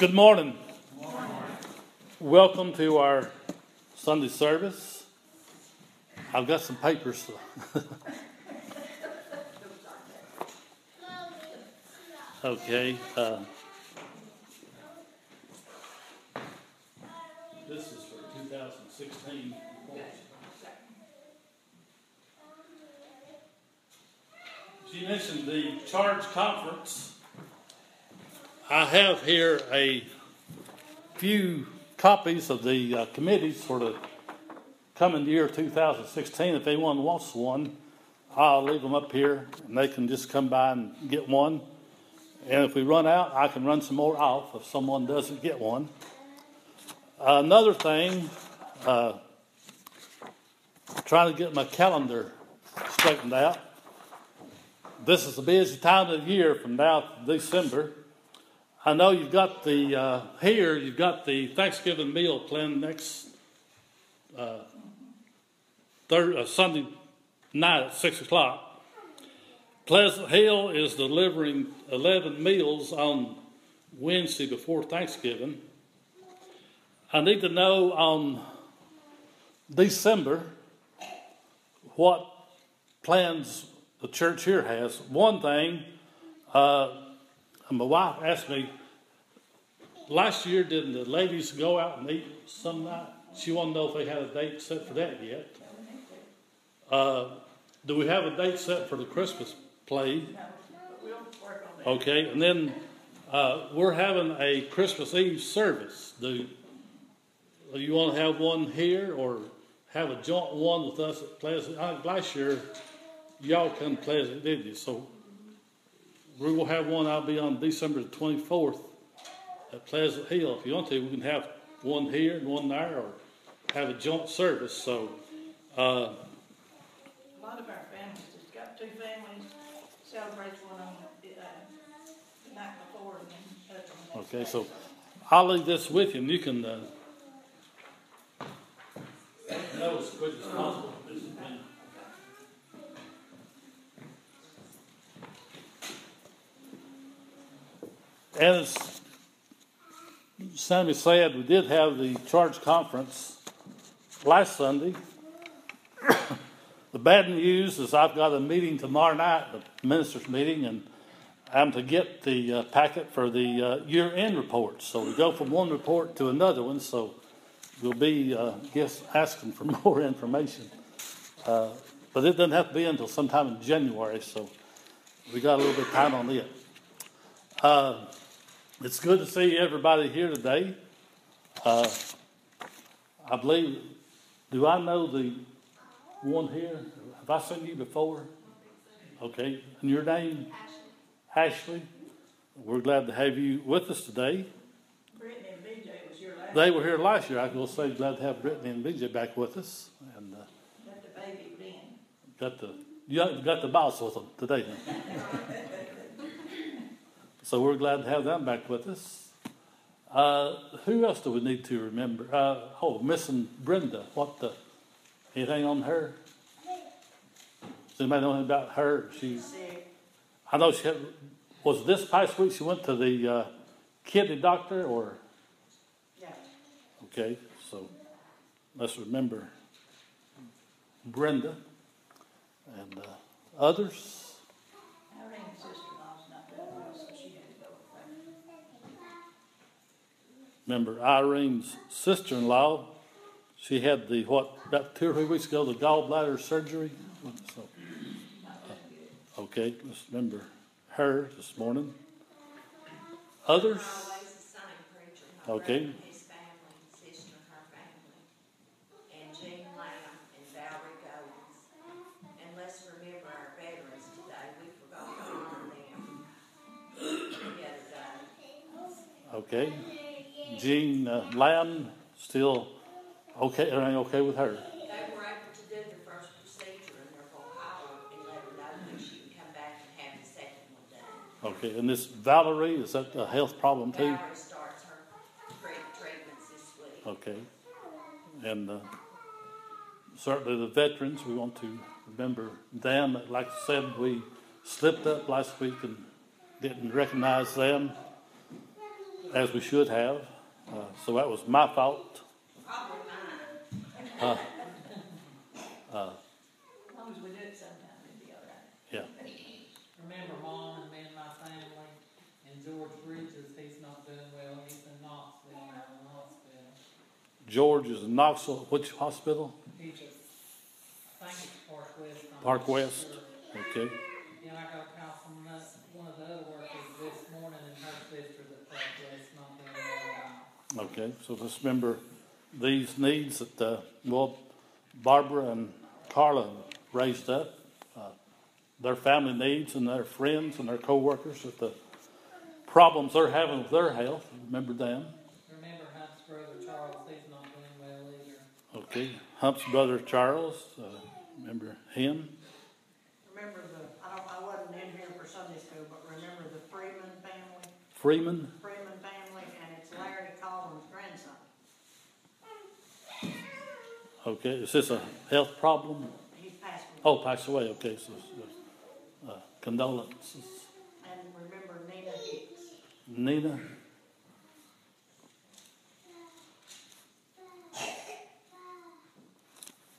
Good morning. Welcome to our Sunday service. I've got some papers. okay. Uh, this is for 2016. She mentioned the charge conference. I have here a few copies of the uh, committees for the coming year 2016. If anyone wants one, I'll leave them up here and they can just come by and get one. And if we run out, I can run some more off if someone doesn't get one. Another thing, uh, trying to get my calendar straightened out. This is a busy time of the year from now to December. I know you've got the, uh, here, you've got the Thanksgiving meal planned next uh, uh, Sunday night at 6 o'clock. Pleasant Hill is delivering 11 meals on Wednesday before Thanksgiving. I need to know on December what plans the church here has. One thing, uh, my wife asked me last year, didn't the ladies go out and eat some night? She wanted to know if they had a date set for that yet. Uh, do we have a date set for the Christmas play? Okay, and then uh, we're having a Christmas Eve service. Do, do you want to have one here or have a joint one with us at Pleasant? Uh, last year, y'all come Pleasant, did you? So going to have one. I'll be on December the 24th at Pleasant Hill. If you want to, we can have one here and one there or have a joint service. So, uh, A lot of our families, just got two families, celebrate one on the, uh, the night before and then the Okay, so I'll leave this with you, and you can uh, know as quick as possible. This has been- And as Sammy said, we did have the charge conference last Sunday. The bad news is I've got a meeting tomorrow night, the ministers' meeting, and I'm to get the uh, packet for the uh, year-end reports. So we go from one report to another one. So we'll be, uh, guess, asking for more information. Uh, but it doesn't have to be until sometime in January. So we got a little bit of time on it. It's good to see everybody here today. Uh, I believe. Do I know the one here? Have I seen you before? Okay. And your name? Ashley, we're glad to have you with us today. Brittany and BJ was your last. They were here last year. I will say glad to have Brittany and BJ back with us, and uh, Got the baby Lynn. got the you got the boss with them today. so we're glad to have them back with us. Uh, who else do we need to remember? Uh, oh, missing Brenda. What the? Anything on her? Does anybody know anything about her? She's I know she had, was this past week she went to the uh, kidney doctor or, Yeah. okay, so let's remember Brenda and uh, others. Irene's sister-in-law's not doing well, so she had to go with her. Remember Irene's sister-in-law, she had the, what, about two or three weeks ago, the gallbladder surgery. So, good. okay, let's remember her this morning. Others? Okay. sister. Okay. Jean uh, Lamb, still okay, everything okay with her? They were able to do the first procedure and they're gonna call her and let her know that she can come back and have the second one done. Okay, and this Valerie, is that a health problem too? Valerie starts her treatments this week. Okay. And uh, certainly the veterans, we want to remember them. Like I said, we slipped up last week and didn't recognize them. as we should have. Uh, so that was my fault. Uh, uh, As long as we do it sometime, it'd be all right. yeah. Remember mom and me and my family, and George Bridges, he's not doing well, he's in Knoxville now in the hospital. George is in Knoxville. Which hospital? He just, I think it's Park West. I'm Park West. sure. Okay. And I got a call from the- one of the other workers this morning, and her sister's at Park West, not doing well at all. Okay. So just remember these needs that uh, well, Barbara and Carla raised up. Uh, their family needs and their friends and their co-workers with the problems they're having with their health. Remember them. Remember Hunt's brother Charles, he's not doing well either. Okay. Hump's brother Charles. Uh, remember him. Remember the, I don't, I wasn't in here for Sunday school, but remember the Freeman family, Freeman. Freeman family, and it's Larry Collins' grandson. Okay. Is this a health problem? He passed away. Oh, passed away. Okay. So uh, condolences. And remember Nina Hicks. Nina.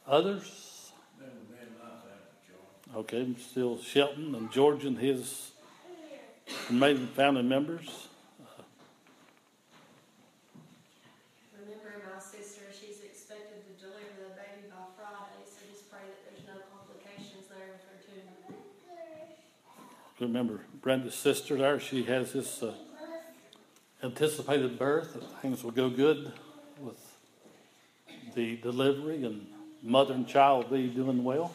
Others? Okay, still Shelton and George and his remaining family members. Remember my sister, she's expected to deliver the baby by Friday, so just pray that there's no complications there with her too. Remember Brenda's sister there, she has this uh, anticipated birth, things will go good with the delivery and mother and child be doing well.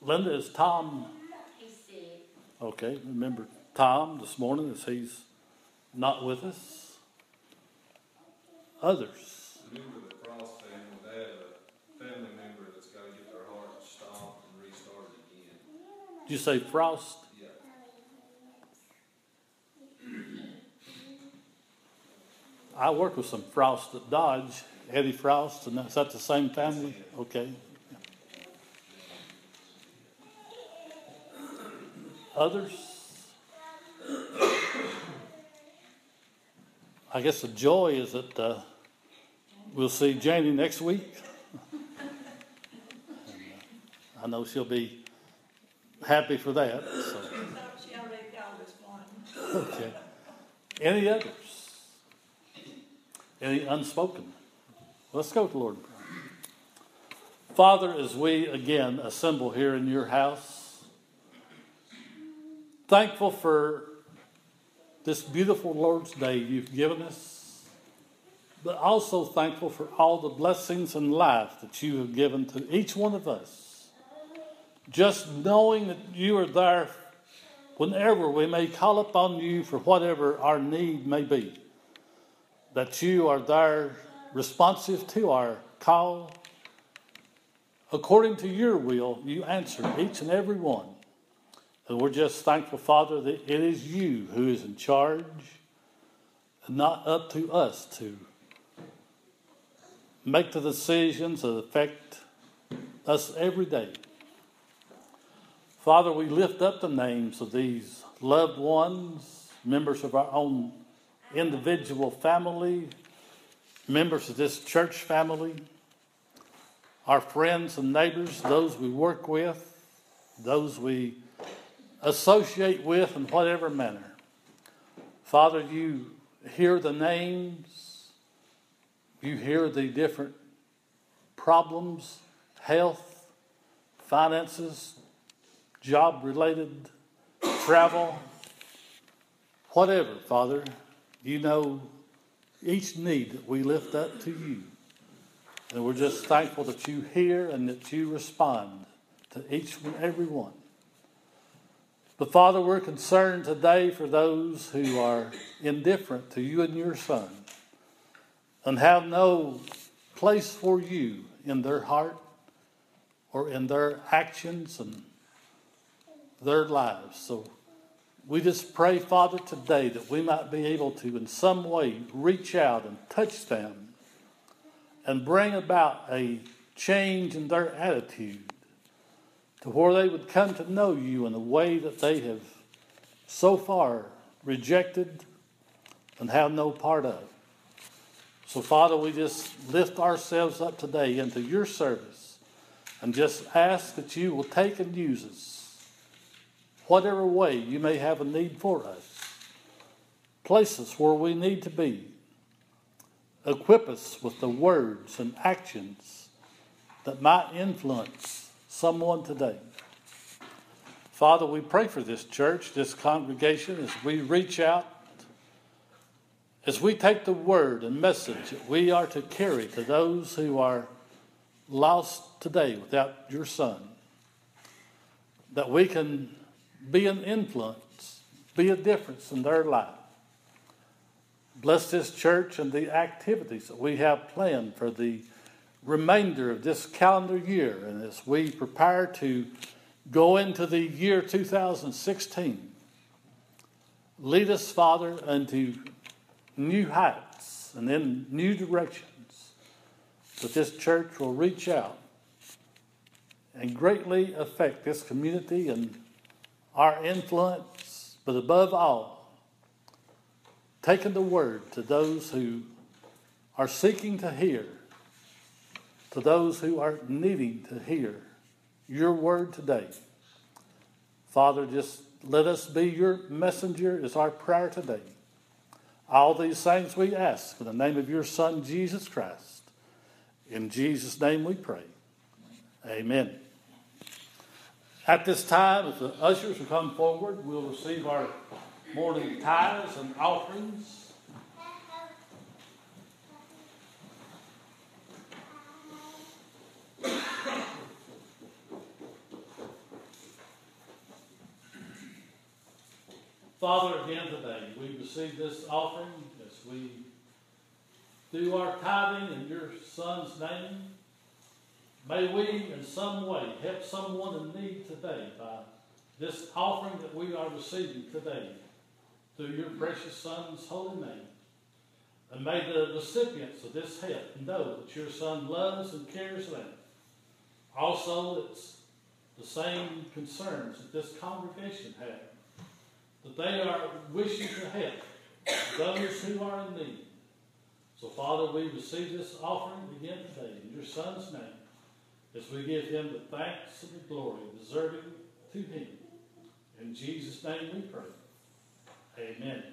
Linda, is Tom Okay, remember Tom this morning as he's not with us. Others. Remember the Frost family, they have a family member that's gotta get their heart stopped and restarted again. Did you say Frost? I work with some Frost at Dodge, Eddie Frost, and is that the same family? Okay. Others? I guess the joy is that uh, we'll see Janie next week. And, uh, I know she'll be happy for that. So. So she already called this morning. Okay. Any others? Any unspoken? Let's go to the Lord. Father, as we again assemble here in your house, thankful for this beautiful Lord's Day you've given us, but also thankful for all the blessings and life that you have given to each one of us. Just knowing that you are there whenever we may call upon you for whatever our need may be, that you are there responsive to our call. According to your will, you answer each and every one. And we're just thankful, Father, that it is you who is in charge and not up to us to make the decisions that affect us every day. Father, we lift up the names of these loved ones, members of our own individual family, members of this church family, our friends and neighbors, those we work with, those we associate with in whatever manner. Father, you hear the names, you hear the different problems, health, finances, job related, travel, whatever, Father, you know each need that we lift up to you. And we're just thankful that you hear and that you respond to each and every one. But Father, we're concerned today for those who are indifferent to you and your Son and have no place for you in their heart or in their actions and their lives. So we just pray, Father, today that we might be able to, in some way, reach out and touch them and bring about a change in their attitude to where they would come to know you in a way that they have so far rejected and have no part of. So, Father, we just lift ourselves up today into your service and just ask that you will take and use us, whatever way you may have a need for us. Place us where we need to be. Equip us with the words and actions that might influence someone today. Father, we pray for this church, this congregation, as we reach out, as we take the word and message that we are to carry to those who are lost today without your Son, that we can be an influence, be a difference in their life. Bless this church and the activities that we have planned for the remainder of this calendar year and as we prepare to go into the year 2016. Lead us, Father, unto new heights and in new directions that this church will reach out and greatly affect this community and our influence, but above all, taking the word to those who are seeking to hear, to those who are needing to hear your word today. Father, just let us be your messenger, is our prayer today. All these things we ask in the name of your Son, Jesus Christ. In Jesus' name we pray. Amen. At this time, as the ushers will come forward, we'll receive our morning tithes and offerings. Father, again today, we receive this offering as we do our tithing in your Son's name. May we, in some way, help someone in need today by this offering that we are receiving today through your precious Son's holy name. And may the recipients of this help know that your Son loves and cares them. Also, it's the same concerns that this congregation has that they are wishing to help those who are in need. So, Father, we receive this offering again today in your Son's name as we give him the thanks and the glory deserving to him. In Jesus' name we pray. Amen.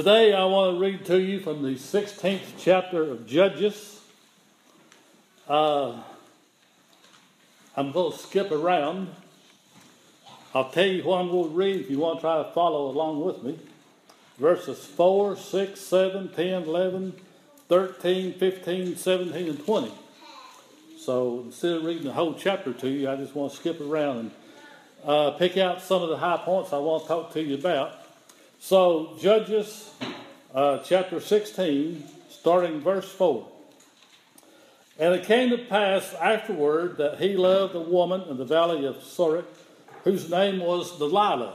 Today, I want to read to you from the 16th chapter of Judges. Uh, I'm going to skip around. I'll tell you what I'm going to read if you want to try to follow along with me. Verses 4, 6, 7, 10, 11, 13, 15, 17, and 20. So instead of reading the whole chapter to you, I just want to skip around and uh, pick out some of the high points I want to talk to you about. So, Judges uh, chapter 16, starting verse 4. And it came to pass afterward that he loved a woman in the valley of Sorek, whose name was Delilah.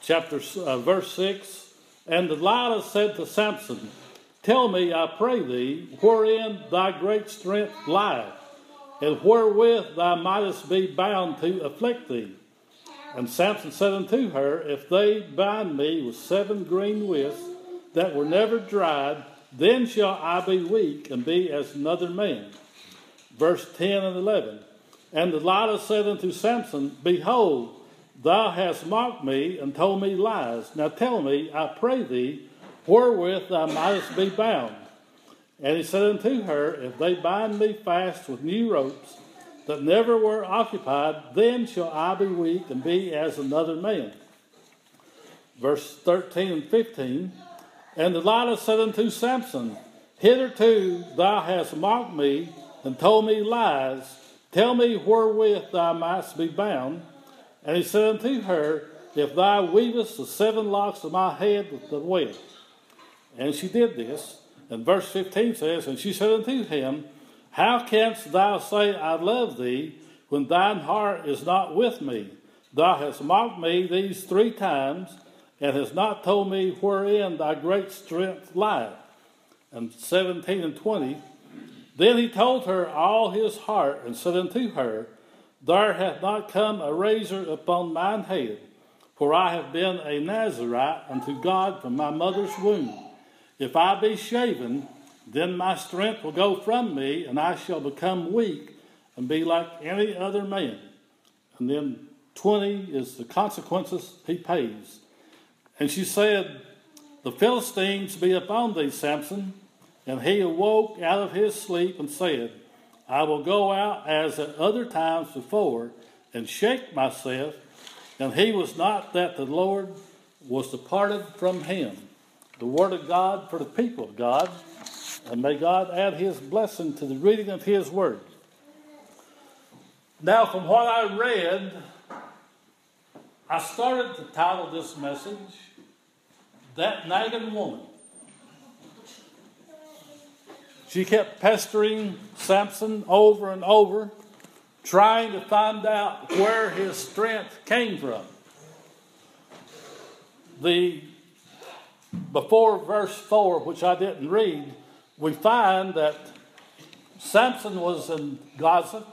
Chapter uh, verse 6. And Delilah said to Samson, Tell me, I pray thee, wherein thy great strength lieth, and wherewith thou mightest be bound to afflict thee. And Samson said unto her, If they bind me with seven green withs that were never dried, then shall I be weak and be as another man. Verse 10 and 11. And Delilah said unto Samson, Behold, thou hast mocked me and told me lies. Now tell me, I pray thee, wherewith thou mightest be bound. And he said unto her, If they bind me fast with new ropes that never were occupied, then shall I be weak and be as another man. Verse 13 and 15. And Delilah said unto Samson, Hitherto thou hast mocked me and told me lies. Tell me wherewith thou mightst be bound. And he said unto her, If thou weavest the seven locks of my head with the web. And she did this. And verse 15 says, And she said unto him, How canst thou say, I love thee, when thine heart is not with me? Thou hast mocked me these three times, and hast not told me wherein thy great strength lieth. And 17 and 20, Then he told her all his heart, and said unto her, There hath not come a razor upon mine head, for I have been a Nazarite unto God from my mother's womb. If I be shaven, then my strength will go from me, and I shall become weak and be like any other man. And then 20 is the consequences he pays. And she said, The Philistines be upon thee, Samson. And he awoke out of his sleep and said, I will go out as at other times before and shake myself. And he was not that the Lord was departed from him. The word of God for the people of God. And may God add his blessing to the reading of his word. Now, from what I read, I started to title this message, That Nagging Woman. She kept pestering Samson over and over, trying to find out where his strength came from. The before verse 4, which I didn't read, we find that Samson was in Gaza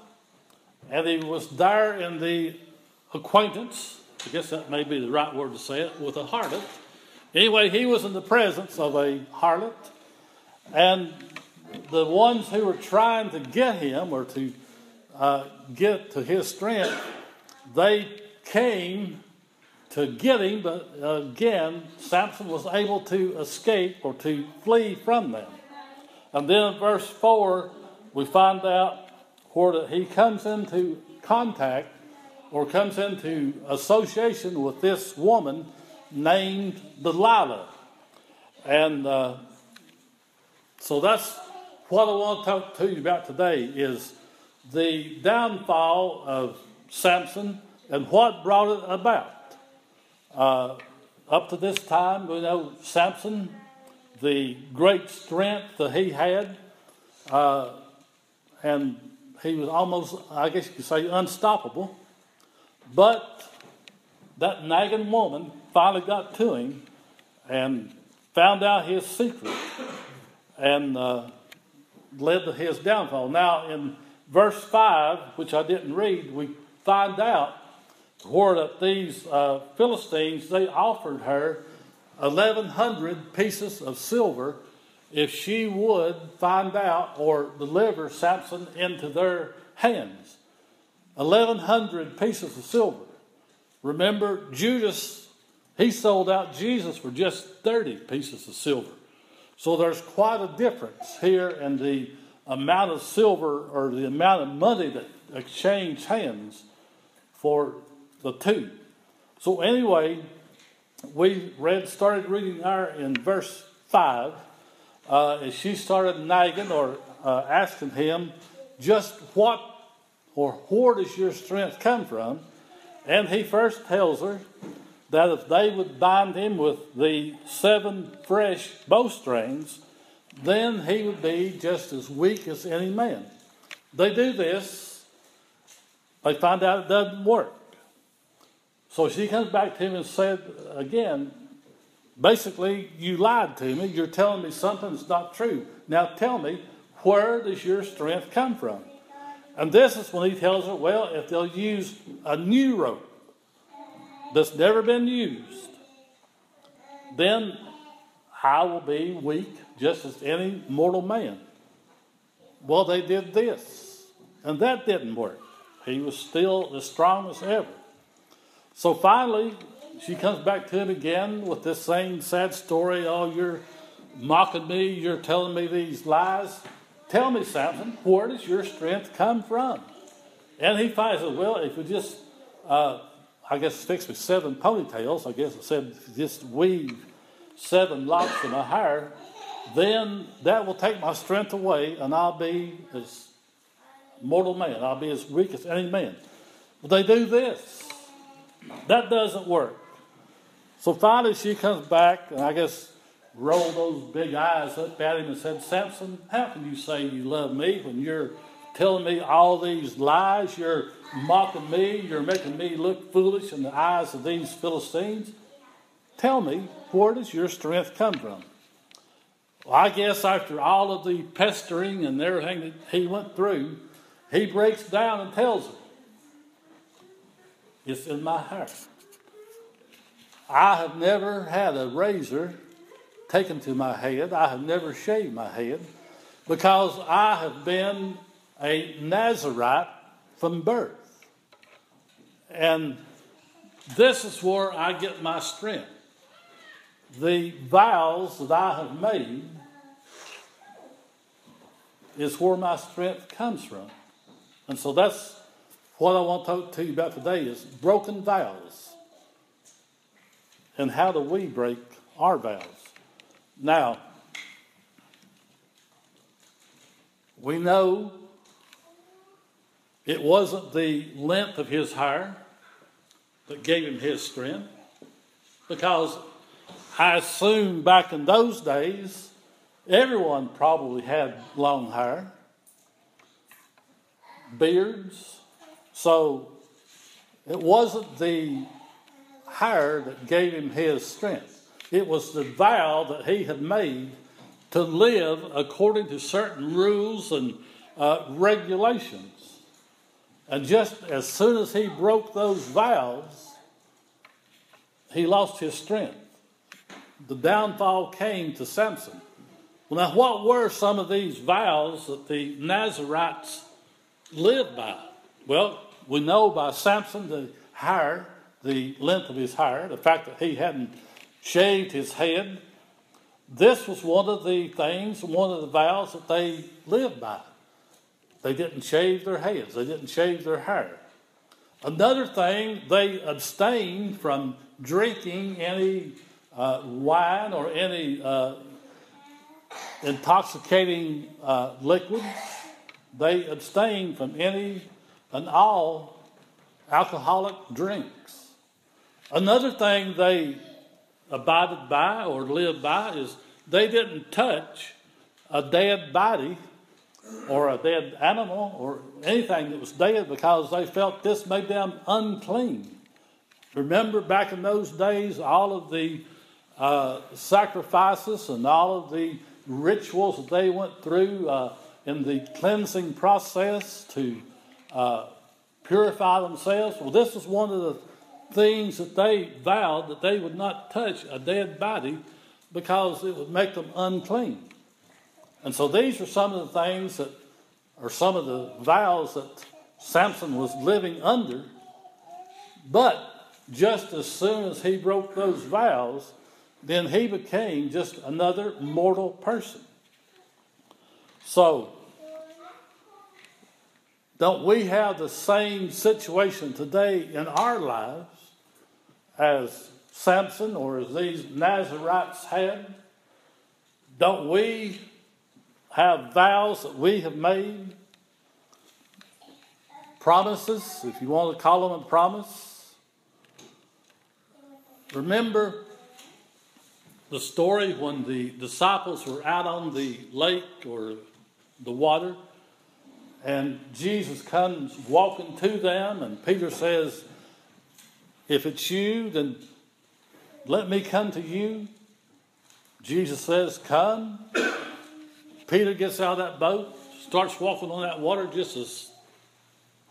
and he was there in the acquaintance, I guess that may be the right word to say it, with a harlot. Anyway, he was in the presence of a harlot, and the ones who were trying to get him or to uh, get to his strength, they came to get him, but again, Samson was able to escape or to flee from them. And then in verse 4, we find out where he comes into contact or comes into association with this woman named Delilah. And uh, so that's what I want to talk to you about today is the downfall of Samson and what brought it about. Uh, up to this time, we know Samson, the great strength that he had, uh, and he was almost, I guess you could say, unstoppable. But that nagging woman finally got to him and found out his secret and uh, led to his downfall. Now, in verse 5, which I didn't read, we find out where that these uh, Philistines they offered her eleven hundred pieces of silver if she would find out or deliver Samson into their hands. Eleven hundred pieces of silver. Remember, Judas he sold out Jesus for just thirty pieces of silver. So there's quite a difference here in the amount of silver or the amount of money that exchanged hands for the two. So anyway, we read started reading there in verse five. Uh, as she started nagging or uh, asking him just what or where does your strength come from, and he first tells her that if they would bind him with the seven fresh bowstrings, then he would be just as weak as any man. They do this, they find out it doesn't work. So she comes back to him and said again, basically, you lied to me. You're telling me something's not true. Now tell me, where does your strength come from? And this is when he tells her, well, if they'll use a new rope that's never been used, then I will be weak just as any mortal man. Well, they did this, and that didn't work. He was still as strong as ever. So finally, she comes back to him again with this same sad story. Oh, you're mocking me, you're telling me these lies. Tell me, Samson, where does your strength come from? And he finds it, well, if you just, uh, I guess, fix with seven ponytails, I guess it said, just weave seven locks in my hair, then that will take my strength away, and I'll be as mortal man. I'll be as weak as any man. But they do this. That doesn't work. So finally, she comes back, and I guess rolled those big eyes up at him and said, Samson, how can you say you love me when you're telling me all these lies? You're mocking me. You're making me look foolish in the eyes of these Philistines. Tell me, where does your strength come from? Well, I guess after all of the pestering and everything that he went through, he breaks down and tells her, It's in my heart. I have never had a razor taken to my head. I have never shaved my head because I have been a Nazarite from birth. And this is where I get my strength. The vows that I have made is where my strength comes from. And so that's what I want to talk to you about today is broken vows. And how do we break our vows? Now, we know it wasn't the length of his hair that gave him his strength, because I assume back in those days, everyone probably had long hair, beards, so it wasn't the hair that gave him his strength. It was the vow that he had made to live according to certain rules and uh, regulations. And just as soon as he broke those vows, he lost his strength. The downfall came to Samson. Well, now, what were some of these vows that the Nazarites lived by? Well, we know by Samson the hair, the length of his hair, the fact that he hadn't shaved his head. This was one of the things, one of the vows that they lived by. They didn't shave their heads, they didn't shave their hair. Another thing, they abstained from drinking any uh, wine or any uh, intoxicating uh, liquids. They abstained from any and all alcoholic drinks. Another thing they abided by or lived by is they didn't touch a dead body or a dead animal or anything that was dead because they felt this made them unclean. Remember back in those days, all of the uh, sacrifices and all of the rituals that they went through uh, in the cleansing process to uh, purify themselves. Well, this was one of the things that they vowed that they would not touch a dead body because it would make them unclean. And so these are some of the things that are some of the vows that Samson was living under. But just as soon as he broke those vows, then he became just another mortal person. So, don't we have the same situation today in our lives as Samson or as these Nazarites had? Don't we have vows that we have made? Promises, if you want to call them a promise. Remember the story when the disciples were out on the lake or the water, and Jesus comes walking to them, and Peter says, If it's you, then let me come to you. Jesus says, Come. Peter gets out of that boat, starts walking on that water just as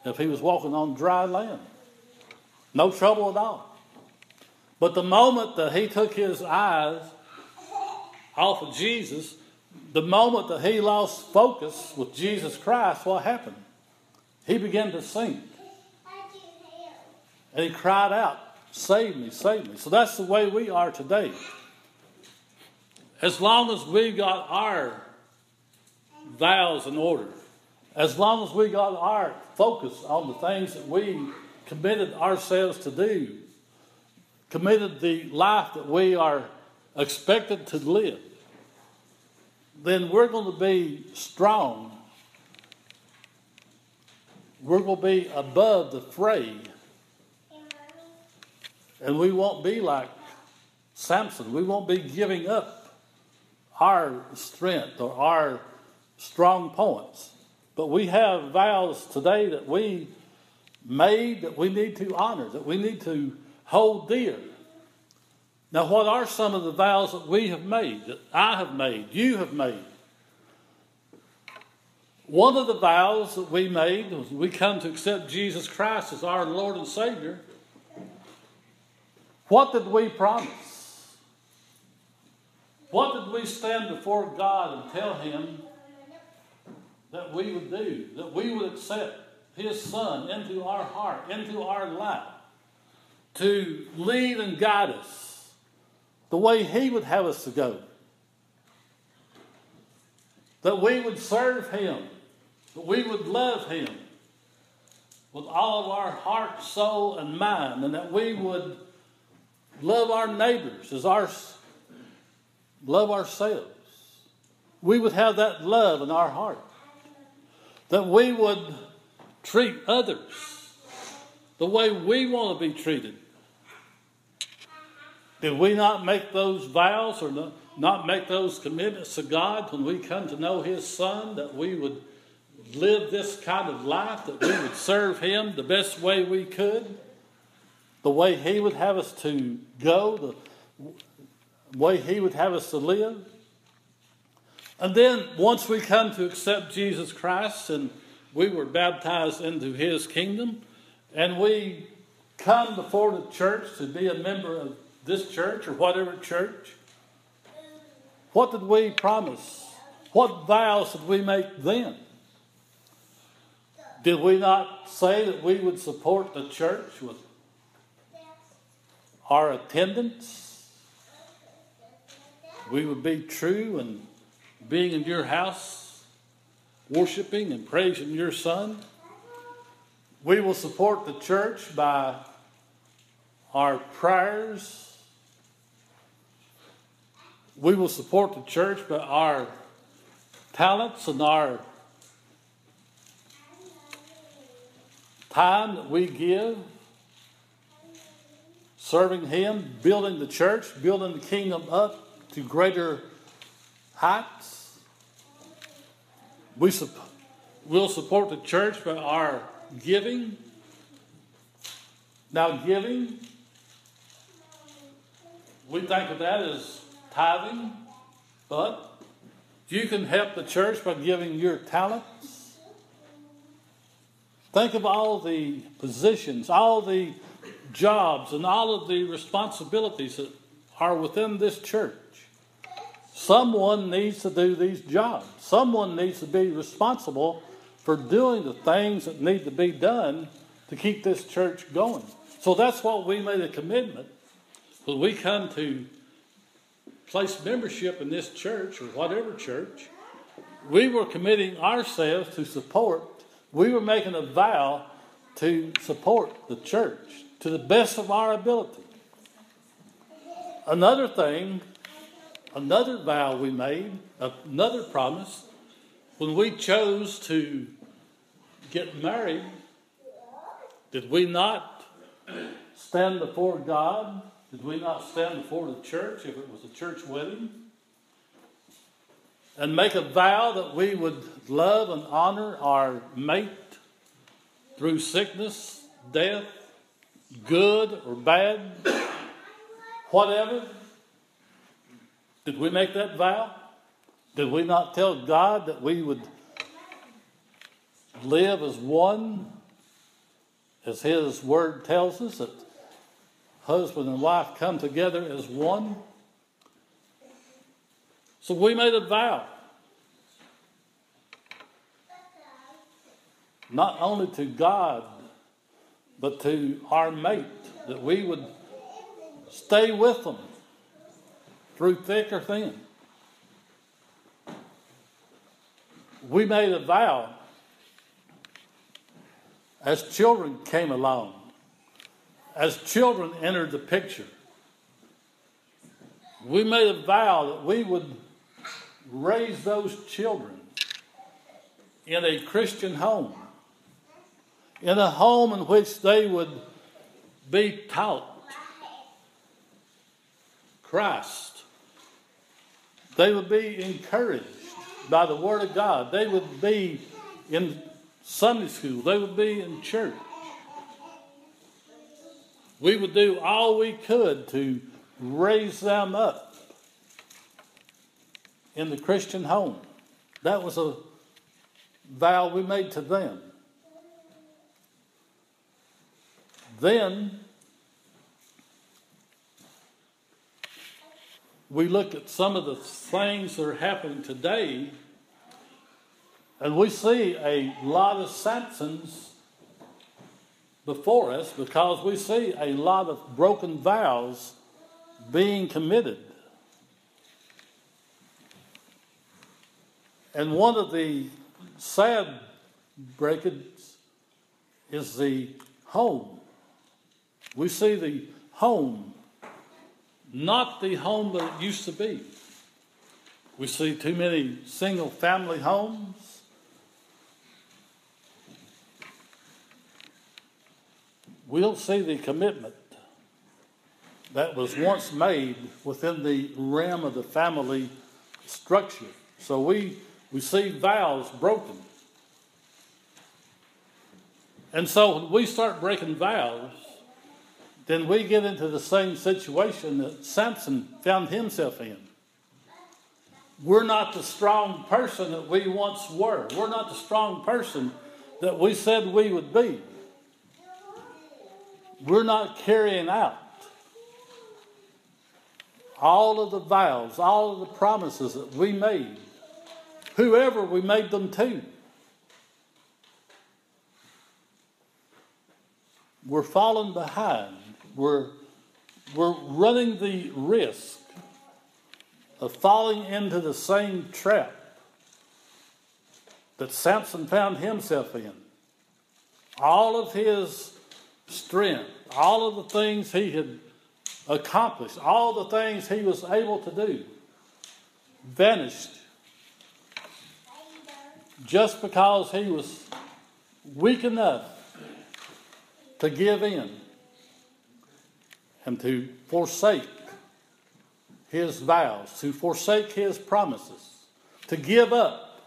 if he was walking on dry land. No trouble at all. But the moment that he took his eyes off of Jesus, the moment that he lost focus with Jesus Christ, what happened? He began to sink. And he cried out, Save me, save me. So that's the way we are today. As long as we got our vows in order, as long as we got our focus on the things that we committed ourselves to do, committed the life that we are expected to live, then we're going to be strong. We're going to be above the fray. And we won't be like Samson. We won't be giving up our strength or our strong points. But we have vows today that we made that we need to honor, that we need to hold dear. Now, what are some of the vows that we have made, that I have made, you have made? One of the vows that we made was we come to accept Jesus Christ as our Lord and Savior. What did we promise? What did we stand before God and tell Him that we would do? That we would accept His Son into our heart, into our life, to lead and guide us the way He would have us to go. That we would serve Him, that we would love Him with all of our heart, soul, and mind, and that we would love our neighbors as our love ourselves. We would have that love in our heart. That we would treat others the way we want to be treated. Did we not make those vows or not, make those commitments to God when we come to know His Son that we would live this kind of life, that we would serve Him the best way we could? the way He would have us to go, the way He would have us to live. And then once we come to accept Jesus Christ and we were baptized into His kingdom, and we come before the church to be a member of this church or whatever church, what did we promise? What vows did we make then? Did we not say that we would support the church with our attendance. We would be true and being in your house, worshiping and praising your Son. We will support the church by our prayers. We will support the church by our talents and our time that we give serving Him, building the church, building the kingdom up to greater heights. We su- will support the church by our giving. Now, giving, we think of that as tithing, but you can help the church by giving your talents. Think of all the positions, all the jobs and all of the responsibilities that are within this church. Someone needs to do these jobs. Someone needs to be responsible for doing the things that need to be done to keep this church going. So that's what we made a commitment. When we come to place membership in this church or whatever church, we were committing ourselves to support, we were making a vow to support the church to the best of our ability. Another thing, another vow we made, another promise, when we chose to get married, did we not stand before God? Did we not stand before the church if it was a church wedding? And make a vow that we would love and honor our mate through sickness, death, good or bad, whatever? Did we make that vow? Did we not tell God that we would live as one, as His Word tells us, that husband and wife come together as one. So we made a vow. Not only to God, but to our mate, that we would stay with them through thick or thin. We made a vow as children came along, as children entered the picture. We made a vow that we would raise those children in a Christian home, in a home in which they would be taught Christ. They would be encouraged by the Word of God. They would be in Sunday school. They would be in church. We would do all we could to raise them up in the Christian home. That was a vow we made to them. Then we look at some of the things that are happening today, and we see a lot of Samsons before us because we see a lot of broken vows being committed. And one of the sad breakage is the home. We see the home, not the home that it used to be. We see too many single family homes. We don't see the commitment that was once made within the realm of the family structure. So we, we see vows broken. And so when we start breaking vows, then we get into the same situation that Samson found himself in. We're not the strong person that we once were. We're not the strong person that we said we would be. We're not carrying out all of the vows, all of the promises that we made, whoever we made them to. We're falling behind. We're, we're running the risk of falling into the same trap that Samson found himself in. All of his strength, all of the things he had accomplished, all the things he was able to do, vanished just because he was weak enough to give in and to forsake his vows, to forsake his promises, to give up,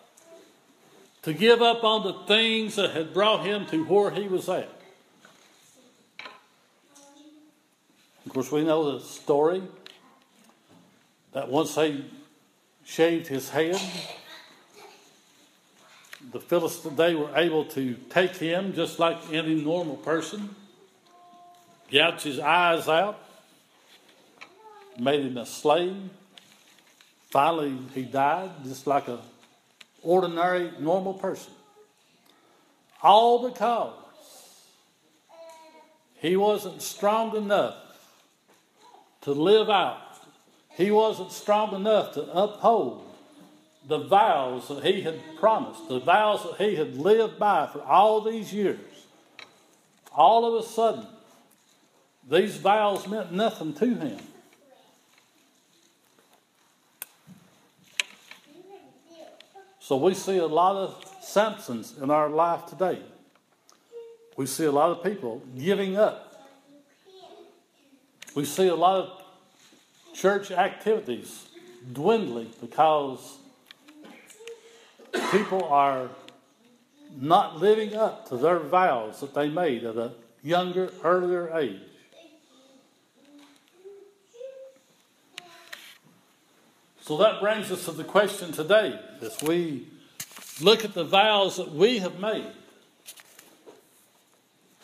to give up on the things that had brought him to where he was at. Of course, we know the story that once they shaved his head, the Philistines, they were able to take him just like any normal person, gouge his eyes out, made him a slave. Finally, he died just like a ordinary, normal person. All because he wasn't strong enough to live out. He wasn't strong enough to uphold the vows that he had promised, the vows that he had lived by for all these years. All of a sudden, these vows meant nothing to him. So we see a lot of Samsons in our life today. We see a lot of people giving up. We see a lot of church activities dwindling because people are not living up to their vows that they made at a younger, earlier age. So that brings us to the question today as we look at the vows that we have made.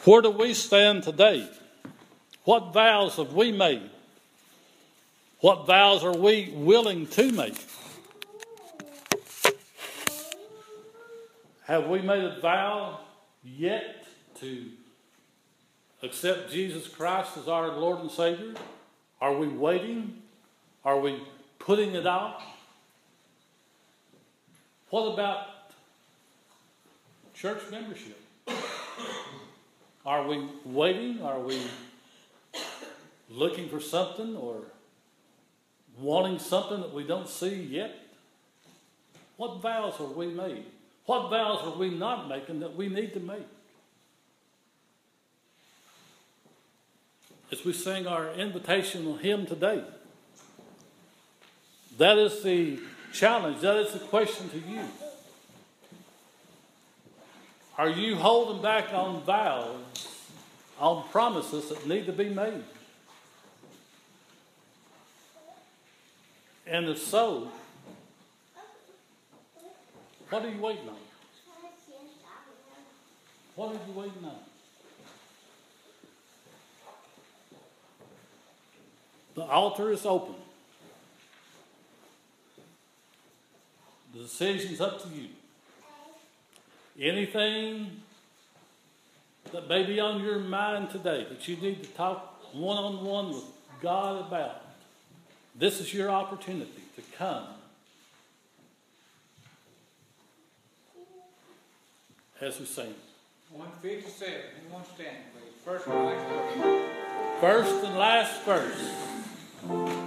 Where do we stand today? What vows have we made? What vows are we willing to make? Have we made a vow yet to accept Jesus Christ as our Lord and Savior? Are we waiting? Are we putting it off? What about church membership? Are we waiting? Are we looking for something or wanting something that we don't see yet? What vows have we made? What vows are we not making that we need to make? As we sing our invitational hymn today, that is the challenge, that is the question to you. Are you holding back on vows, on promises that need to be made? And if so, what are you waiting on? What are you waiting on? The altar is open. The decision's up to you. Anything that may be on your mind today that you need to talk one on one with God about, this is your opportunity to come as we sing. One fifty-seven, anyone standing, please? First and last verse. First and last verse.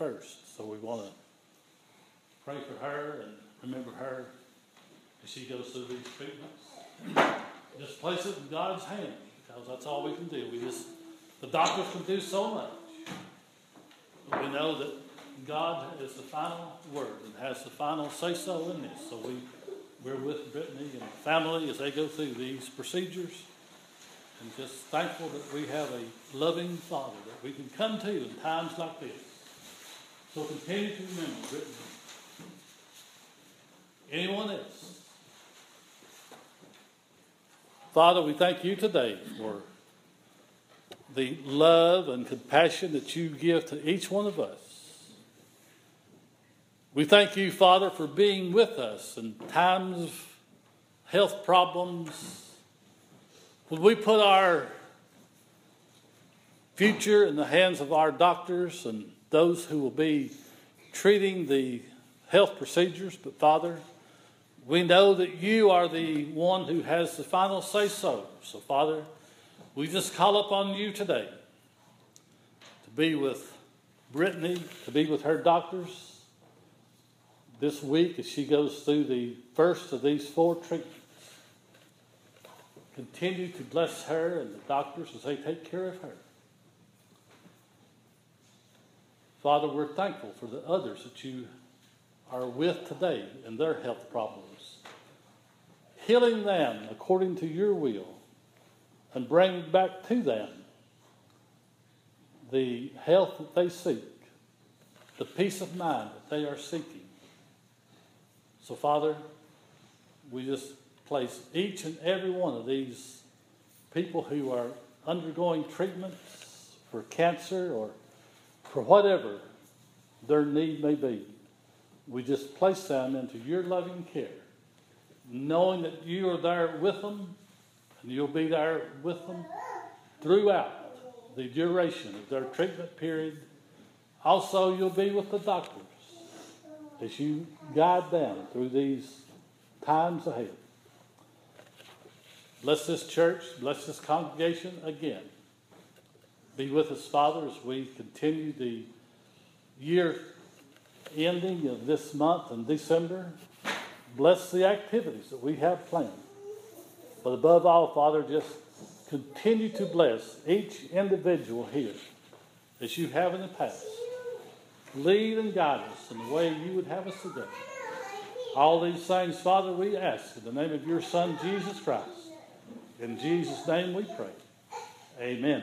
First, so we want to pray for her and remember her as she goes through these treatments. Just place it in God's hand, because that's all we can do. We just, the doctors can do so much. But we know that God is the final word and has the final say so in this. So we, we're with Brittany and family as they go through these procedures. And just thankful that we have a loving Father that we can come to in times like this. So continue to remember Brittany. Anyone else? Father, we thank you today for the love and compassion that you give to each one of us. We thank you, Father, for being with us in times of health problems. When we put our future in the hands of our doctors and those who will be treating the health procedures, but Father, we know that you are the one who has the final say so. So, Father, we just call upon you today to be with Brittany, to be with her doctors this week as she goes through the first of these four treatments. Continue to bless her and the doctors as they take care of her. Father, we're thankful for the others that you are with today in their health problems, healing them according to your will, and bringing back to them the health that they seek, the peace of mind that they are seeking. So, Father, we just place each and every one of these people who are undergoing treatments for cancer or for whatever their need may be. We just place them into your loving care, knowing that you are there with them and you'll be there with them throughout the duration of their treatment period. Also, you'll be with the doctors as you guide them through these times ahead. Bless this church, bless this congregation again. Be with us, Father, as we continue the year ending of this month in December. Bless the activities that we have planned. But above all, Father, just continue to bless each individual here as you have in the past. Lead and guide us in the way you would have us to go. All these things, Father, we ask in the name of your Son, Jesus Christ. In Jesus' name we pray. Amen.